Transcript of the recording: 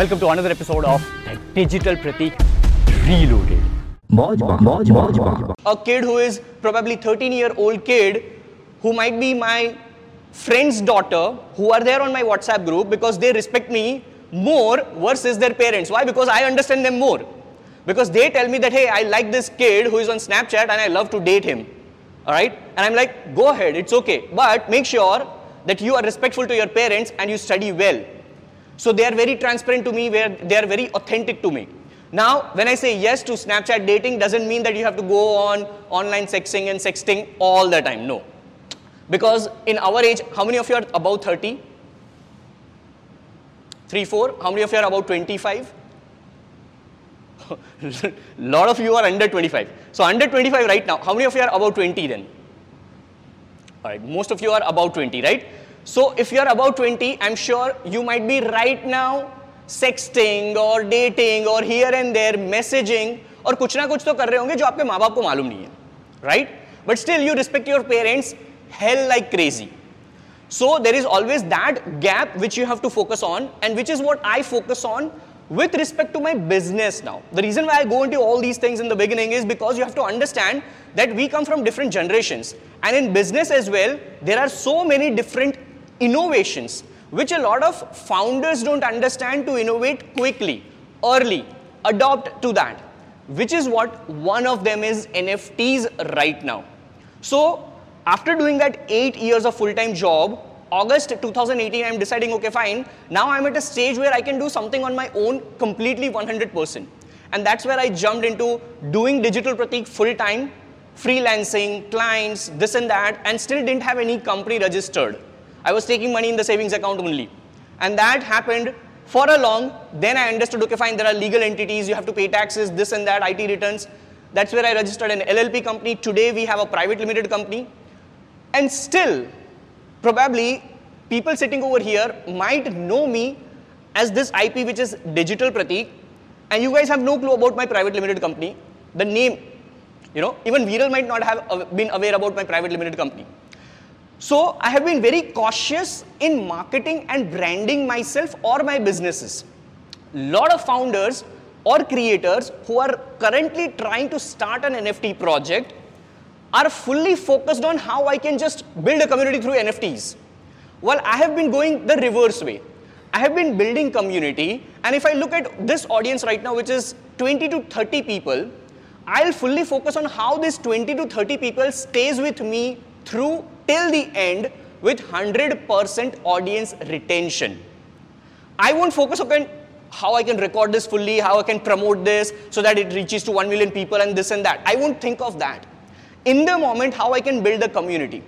Welcome to another episode of the Digital Pratik Reloaded. a kid who is probably 13 year old kid who might be my friend's daughter who are there on my whatsapp group because they respect me more versus their parents. Why? Because i understand them more. Because they tell me that hey i like this kid who is on snapchat and i love to date him. All right? And i'm like go ahead it's okay. But make sure that you are respectful to your parents and you study well so they are very transparent to me, where they are very authentic to me. Now, when I say yes to Snapchat dating, doesn't mean that you have to go on online sexting and sexting all the time. No. Because in our age, how many of you are about 30? 3, 4? How many of you are about 25? lot of you are under 25. So under 25 right now, how many of you are about 20 then? All right, most of you are about 20, right? So if you're about 20, I'm sure you might be right now sexting or dating or here and there messaging और कुछ ना कुछ तो कर रहे होंगे जो आपके माँ बाप को मालूम नहीं है right? But still you respect your parents hell like crazy. So there is always that gap which you have to focus on and which is what I focus on with respect to my business now. The reason why I go into all these things in the beginning is because you have to understand that we come from different generations and in business as well there are so many different innovations which a lot of founders don't understand to innovate quickly, early, adopt to that, which is what one of them is NFTs right now. So, after doing that eight years of full time job, August 2018, I'm deciding, okay, fine, now I'm at a stage where I can do something on my own completely 100%. And that's where I jumped into doing Digital Pratik full time, freelancing, clients, this and that, and still didn't have any company registered. I was taking money in the savings account only. And that happened for a long, then I understood, okay, fine, there are legal entities, you have to pay taxes, this and that, IT returns. That's where I registered an LLP company. Today we have a private limited company. And still, probably people sitting over here might know me as this IP which is Digital Pratik. And you guys have no clue about my private limited company. The name, you know, even Viral might not have been aware about my private limited company. So I have been very cautious in marketing and branding myself or my businesses. Lot of founders or creators who are currently trying to start an NFT project are fully focused on how I can just build a community through NFTs. Well, I have been going the reverse way. I have been building community, and if I look at this audience right now, which is 20 to 30 people, I'll fully focus on how this 20 to 30 people stays with me through till the end with 100% audience retention. I won't focus on how I can record this fully, how I can promote this so that it reaches to 1 million people and this and that. I won't think of that. In the moment, how I can build a community.